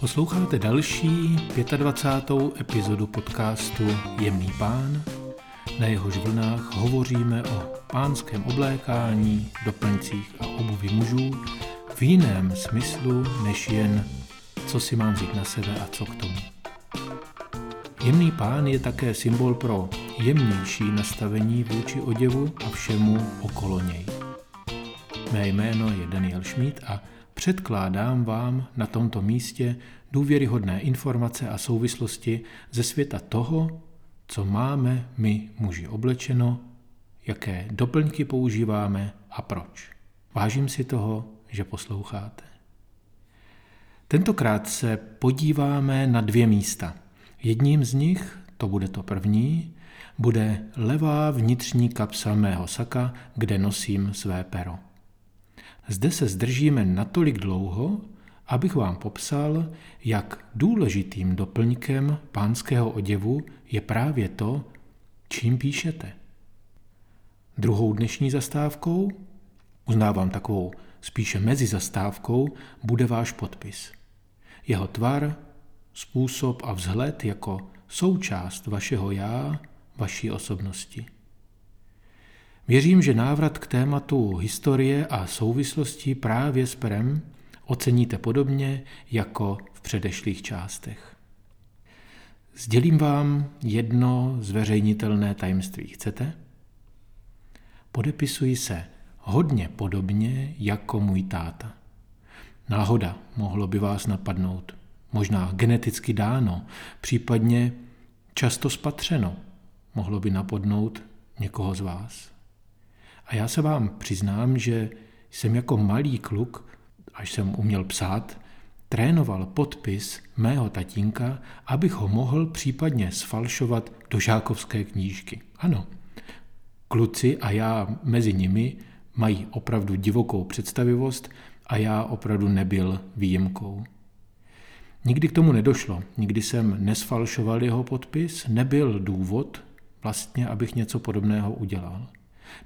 Posloucháte další 25. epizodu podcastu Jemný pán. Na jehož vlnách hovoříme o pánském oblékání, doplňcích a obuvi mužů v jiném smyslu než jen co si mám vzít na sebe a co k tomu. Jemný pán je také symbol pro jemnější nastavení vůči oděvu a všemu okolo něj. Mé jméno je Daniel Schmidt a předkládám vám na tomto místě důvěryhodné informace a souvislosti ze světa toho, co máme my muži oblečeno, jaké doplňky používáme a proč. Vážím si toho, že posloucháte. Tentokrát se podíváme na dvě místa. Jedním z nich, to bude to první, bude levá vnitřní kapsa mého saka, kde nosím své pero. Zde se zdržíme natolik dlouho, abych vám popsal, jak důležitým doplňkem pánského oděvu je právě to, čím píšete. Druhou dnešní zastávkou, uznávám takovou spíše mezi zastávkou, bude váš podpis. Jeho tvar, způsob a vzhled jako součást vašeho já, vaší osobnosti. Věřím, že návrat k tématu historie a souvislosti právě s Perem oceníte podobně jako v předešlých částech. Sdělím vám jedno zveřejnitelné tajemství. Chcete? Podepisuji se hodně podobně jako můj táta. Náhoda mohlo by vás napadnout. Možná geneticky dáno, případně často spatřeno mohlo by napadnout někoho z vás. A já se vám přiznám, že jsem jako malý kluk, až jsem uměl psát, trénoval podpis mého tatínka, abych ho mohl případně sfalšovat do žákovské knížky. Ano, kluci a já mezi nimi mají opravdu divokou představivost a já opravdu nebyl výjimkou. Nikdy k tomu nedošlo, nikdy jsem nesfalšoval jeho podpis, nebyl důvod vlastně, abych něco podobného udělal.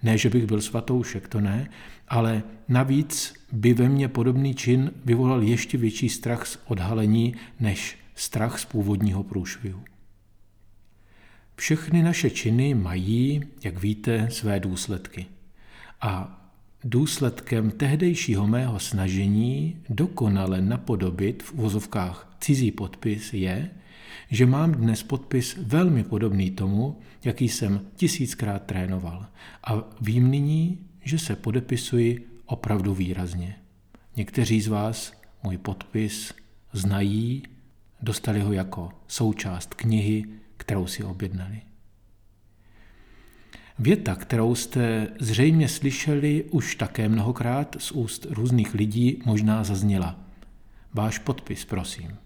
Ne, že bych byl svatoušek, to ne, ale navíc by ve mně podobný čin vyvolal ještě větší strach z odhalení než strach z původního průšvihu. Všechny naše činy mají, jak víte, své důsledky. A důsledkem tehdejšího mého snažení dokonale napodobit v uvozovkách cizí podpis je, že mám dnes podpis velmi podobný tomu, jaký jsem tisíckrát trénoval. A vím nyní, že se podepisuji opravdu výrazně. Někteří z vás můj podpis znají, dostali ho jako součást knihy, kterou si objednali. Věta, kterou jste zřejmě slyšeli už také mnohokrát z úst různých lidí, možná zazněla. Váš podpis, prosím.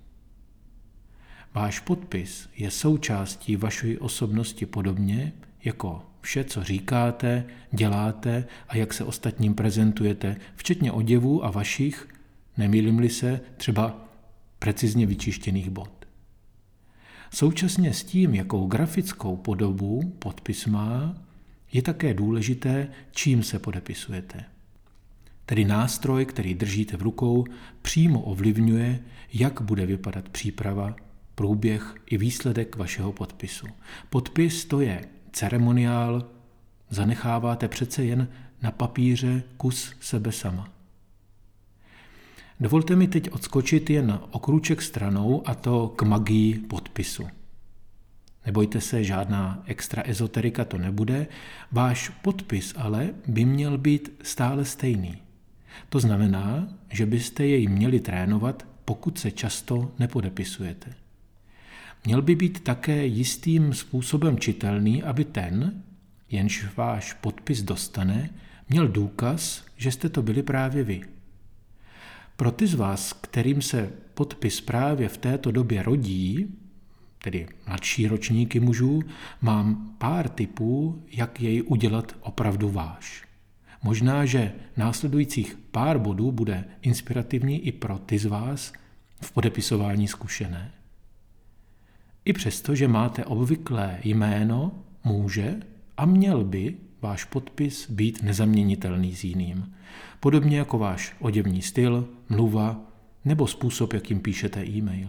Váš podpis je součástí vaší osobnosti podobně jako vše, co říkáte, děláte a jak se ostatním prezentujete, včetně oděvů a vašich, nemýlim-li se, třeba precizně vyčištěných bod. Současně s tím, jakou grafickou podobu podpis má, je také důležité, čím se podepisujete. Tedy nástroj, který držíte v rukou, přímo ovlivňuje, jak bude vypadat příprava průběh i výsledek vašeho podpisu. Podpis to je ceremoniál, zanecháváte přece jen na papíře kus sebe sama. Dovolte mi teď odskočit jen o krůček stranou a to k magii podpisu. Nebojte se, žádná extra ezoterika to nebude, váš podpis ale by měl být stále stejný. To znamená, že byste jej měli trénovat, pokud se často nepodepisujete. Měl by být také jistým způsobem čitelný, aby ten, jenž váš podpis dostane, měl důkaz, že jste to byli právě vy. Pro ty z vás, kterým se podpis právě v této době rodí, tedy mladší ročníky mužů, mám pár tipů, jak jej udělat opravdu váš. Možná, že následujících pár bodů bude inspirativní i pro ty z vás v podepisování zkušené. I přesto, že máte obvyklé jméno, může a měl by váš podpis být nezaměnitelný s jiným. Podobně jako váš oděvní styl, mluva nebo způsob, jakým píšete e-mail.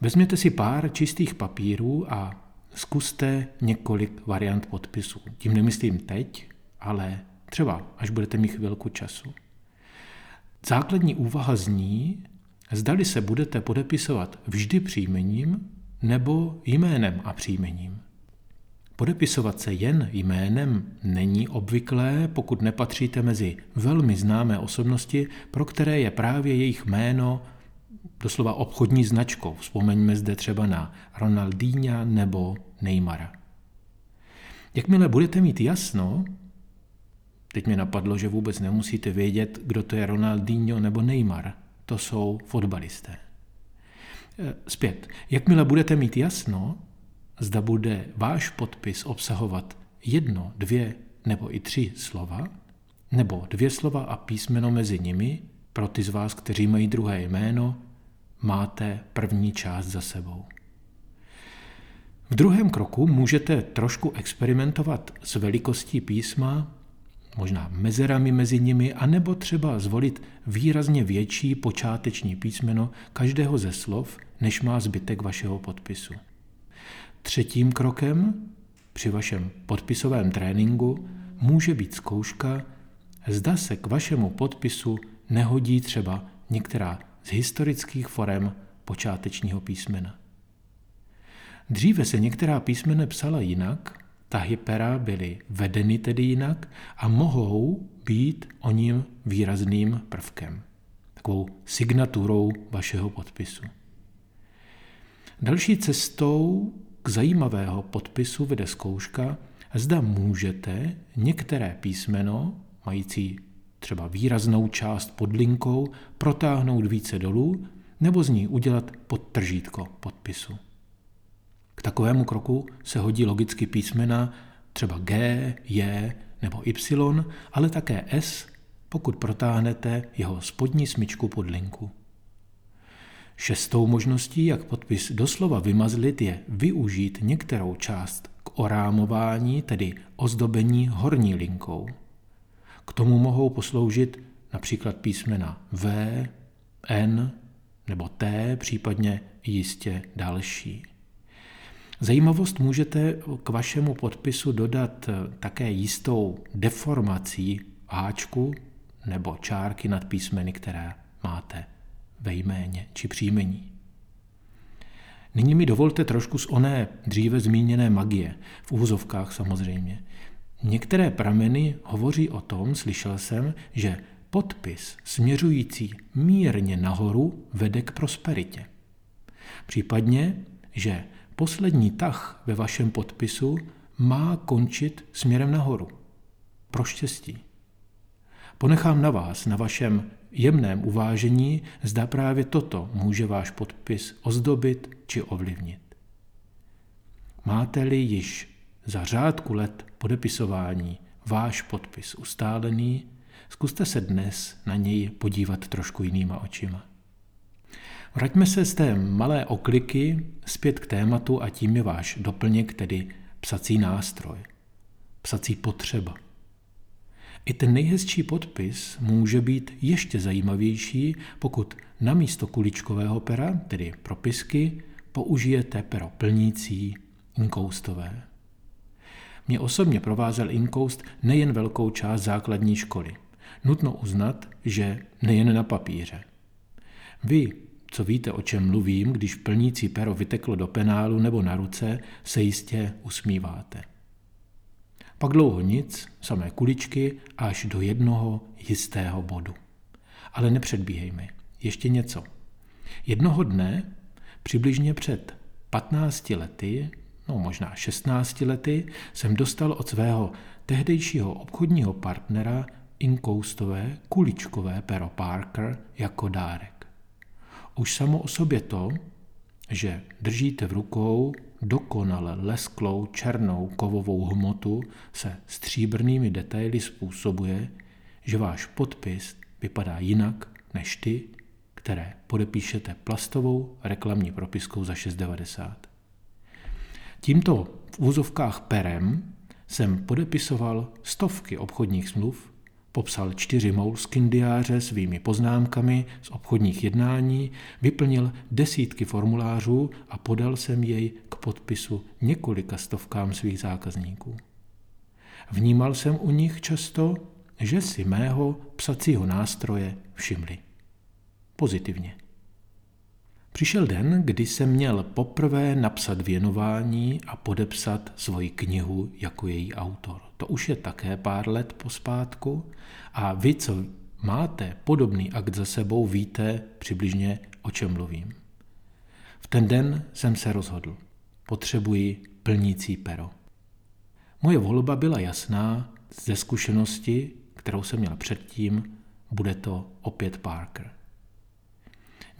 Vezměte si pár čistých papírů a zkuste několik variant podpisů. Tím nemyslím teď, ale třeba až budete mít chvilku času. Základní úvaha zní, zdali se budete podepisovat vždy příjmením nebo jménem a příjmením. Podepisovat se jen jménem není obvyklé, pokud nepatříte mezi velmi známé osobnosti, pro které je právě jejich jméno doslova obchodní značkou. Vzpomeňme zde třeba na Ronaldinha nebo Neymara. Jakmile budete mít jasno, teď mi napadlo, že vůbec nemusíte vědět, kdo to je Ronaldinho nebo Neymar. To jsou fotbalisté. E, zpět. Jakmile budete mít jasno, zda bude váš podpis obsahovat jedno, dvě nebo i tři slova, nebo dvě slova a písmeno mezi nimi, pro ty z vás, kteří mají druhé jméno, máte první část za sebou. V druhém kroku můžete trošku experimentovat s velikostí písma, možná mezerami mezi nimi, anebo třeba zvolit výrazně větší počáteční písmeno každého ze slov, než má zbytek vašeho podpisu. Třetím krokem při vašem podpisovém tréninku může být zkouška, zda se k vašemu podpisu nehodí třeba některá z historických forem počátečního písmena. Dříve se některá písmene psala jinak, tahy pera byly vedeny tedy jinak a mohou být o ním výrazným prvkem, takovou signaturou vašeho podpisu. Další cestou k zajímavého podpisu vede zkouška, zda můžete některé písmeno, mající třeba výraznou část pod linkou, protáhnout více dolů nebo z ní udělat podtržítko podpisu. K takovému kroku se hodí logicky písmena třeba G, J nebo Y, ale také S, pokud protáhnete jeho spodní smyčku pod linku. Šestou možností, jak podpis doslova vymazlit, je využít některou část k orámování, tedy ozdobení horní linkou. K tomu mohou posloužit například písmena V, N nebo T, případně jistě další. Zajímavost můžete k vašemu podpisu dodat také jistou deformací háčku nebo čárky nad písmeny, které máte ve jméně či příjmení. Nyní mi dovolte trošku z oné dříve zmíněné magie, v úvozovkách samozřejmě. Některé prameny hovoří o tom, slyšel jsem, že podpis směřující mírně nahoru vede k prosperitě. Případně, že poslední tah ve vašem podpisu má končit směrem nahoru. Pro štěstí. Ponechám na vás, na vašem jemném uvážení, zda právě toto může váš podpis ozdobit či ovlivnit. Máte-li již za řádku let podepisování váš podpis ustálený, zkuste se dnes na něj podívat trošku jinýma očima. Vraťme se z té malé okliky zpět k tématu a tím je váš doplněk, tedy psací nástroj, psací potřeba – i ten nejhezčí podpis může být ještě zajímavější, pokud na místo kuličkového pera, tedy propisky, použijete pero plnící inkoustové. Mě osobně provázel inkoust nejen velkou část základní školy. Nutno uznat, že nejen na papíře. Vy, co víte, o čem mluvím, když plnící pero vyteklo do penálu nebo na ruce, se jistě usmíváte. Pak dlouho nic, samé kuličky až do jednoho jistého bodu. Ale nepředbíhejme. Ještě něco. Jednoho dne, přibližně před 15 lety, no možná 16 lety, jsem dostal od svého tehdejšího obchodního partnera inkoustové kuličkové pero Parker jako dárek. Už samo o sobě to, že držíte v rukou dokonale lesklou černou kovovou hmotu se stříbrnými detaily způsobuje, že váš podpis vypadá jinak než ty, které podepíšete plastovou reklamní propiskou za 6,90. Tímto v úzovkách perem jsem podepisoval stovky obchodních smluv, Popsal čtyři Moleskin diáře svými poznámkami z obchodních jednání, vyplnil desítky formulářů a podal jsem jej k podpisu několika stovkám svých zákazníků. Vnímal jsem u nich často, že si mého psacího nástroje všimli. Pozitivně. Přišel den, kdy jsem měl poprvé napsat věnování a podepsat svoji knihu jako její autor. To už je také pár let pospátku a vy, co máte podobný akt za sebou, víte přibližně, o čem mluvím. V ten den jsem se rozhodl. Potřebuji plnící pero. Moje volba byla jasná, ze zkušenosti, kterou jsem měl předtím, bude to opět Parker.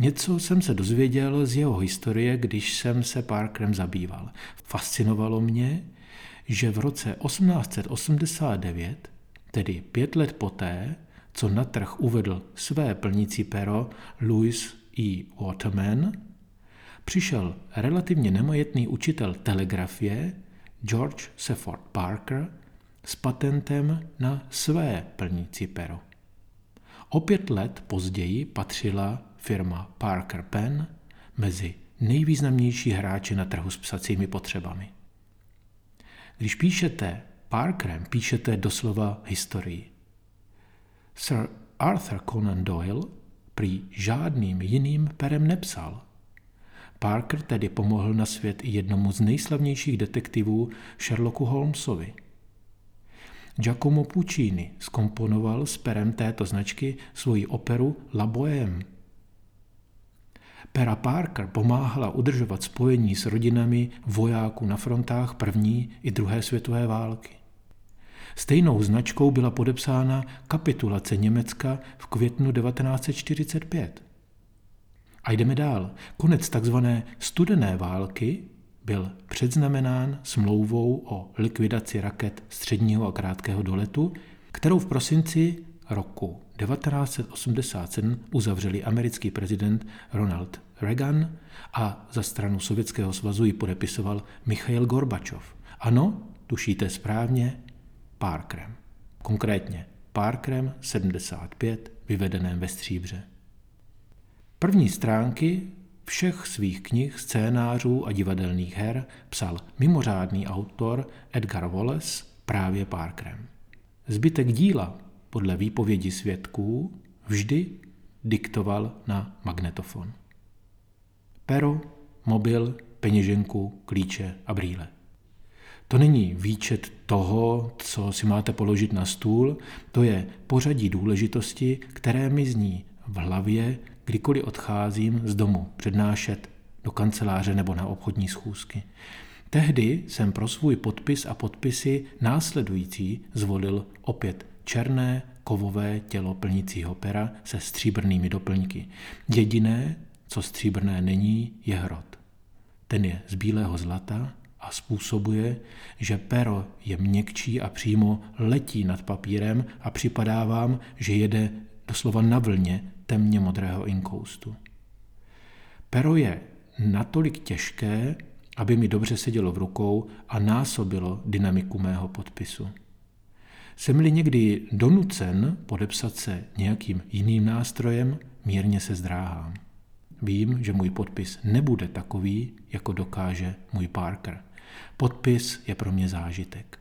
Něco jsem se dozvěděl z jeho historie, když jsem se Parkerem zabýval. Fascinovalo mě, že v roce 1889, tedy pět let poté, co na trh uvedl své plnící pero Louis E. Waterman, přišel relativně nemajetný učitel telegrafie George Sefford Parker s patentem na své plnící pero. O pět let později patřila firma Parker Pen mezi nejvýznamnější hráče na trhu s psacími potřebami. Když píšete Parkerem, píšete doslova historii. Sir Arthur Conan Doyle prý žádným jiným perem nepsal. Parker tedy pomohl na svět jednomu z nejslavnějších detektivů Sherlocku Holmesovi. Giacomo Puccini skomponoval s perem této značky svoji operu La Bohème. Pera Parker pomáhala udržovat spojení s rodinami vojáků na frontách první i druhé světové války. Stejnou značkou byla podepsána kapitulace Německa v květnu 1945. A jdeme dál. Konec takzvané studené války byl předznamenán smlouvou o likvidaci raket středního a krátkého doletu, kterou v prosinci roku 1987 uzavřeli americký prezident Ronald Reagan a za stranu Sovětského svazu ji podepisoval Michail Gorbačov. Ano, tušíte správně, Parkerem. Konkrétně Parkerem 75 vyvedeném ve stříbře. První stránky všech svých knih, scénářů a divadelních her psal mimořádný autor Edgar Wallace právě Parkerem. Zbytek díla, podle výpovědi svědků, vždy diktoval na magnetofon. Pero, mobil, peněženku, klíče a brýle. To není výčet toho, co si máte položit na stůl, to je pořadí důležitosti, které mi zní v hlavě, kdykoliv odcházím z domu přednášet do kanceláře nebo na obchodní schůzky. Tehdy jsem pro svůj podpis a podpisy následující zvolil opět černé kovové tělo plnícího pera se stříbrnými doplňky. Jediné, co stříbrné není, je hrot. Ten je z bílého zlata a způsobuje, že pero je měkčí a přímo letí nad papírem a připadá vám, že jede doslova na vlně temně modrého inkoustu. Pero je natolik těžké, aby mi dobře sedělo v rukou a násobilo dynamiku mého podpisu. Jsem-li někdy donucen podepsat se nějakým jiným nástrojem, mírně se zdráhám. Vím, že můj podpis nebude takový, jako dokáže můj Parker. Podpis je pro mě zážitek.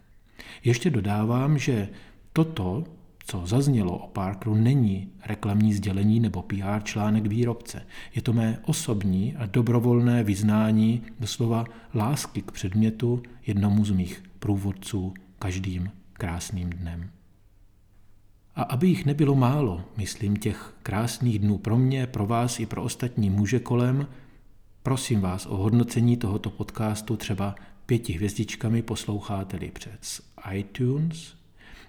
Ještě dodávám, že toto, co zaznělo o Parkeru, není reklamní sdělení nebo PR článek výrobce. Je to mé osobní a dobrovolné vyznání doslova lásky k předmětu jednomu z mých průvodců každým krásným dnem. A aby jich nebylo málo, myslím těch krásných dnů pro mě, pro vás i pro ostatní muže kolem, prosím vás o hodnocení tohoto podcastu třeba pěti hvězdičkami posloucháte-li přes iTunes,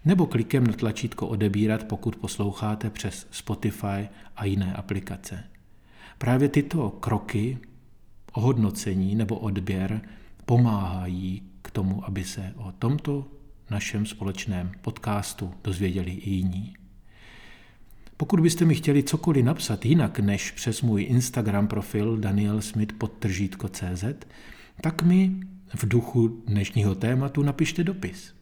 nebo klikem na tlačítko odebírat, pokud posloucháte přes Spotify a jiné aplikace. Právě tyto kroky, ohodnocení nebo odběr pomáhají k tomu, aby se o tomto našem společném podcastu dozvěděli i jiní. Pokud byste mi chtěli cokoliv napsat jinak než přes můj Instagram profil Daniel Smith CZ, tak mi v duchu dnešního tématu napište dopis.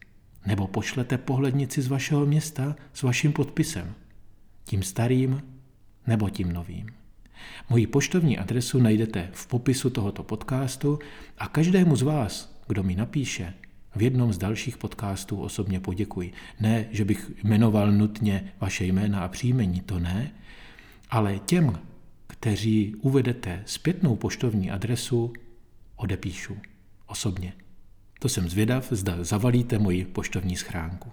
nebo pošlete pohlednici z vašeho města s vaším podpisem. Tím starým nebo tím novým. Moji poštovní adresu najdete v popisu tohoto podcastu a každému z vás, kdo mi napíše, v jednom z dalších podcastů osobně poděkuji. Ne, že bych jmenoval nutně vaše jména a příjmení, to ne, ale těm, kteří uvedete zpětnou poštovní adresu, odepíšu osobně. To jsem zvědav, zda zavalíte moji poštovní schránku.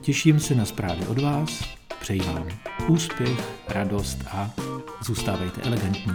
Těším se na zprávy od vás, přeji vám úspěch, radost a zůstávejte elegantní.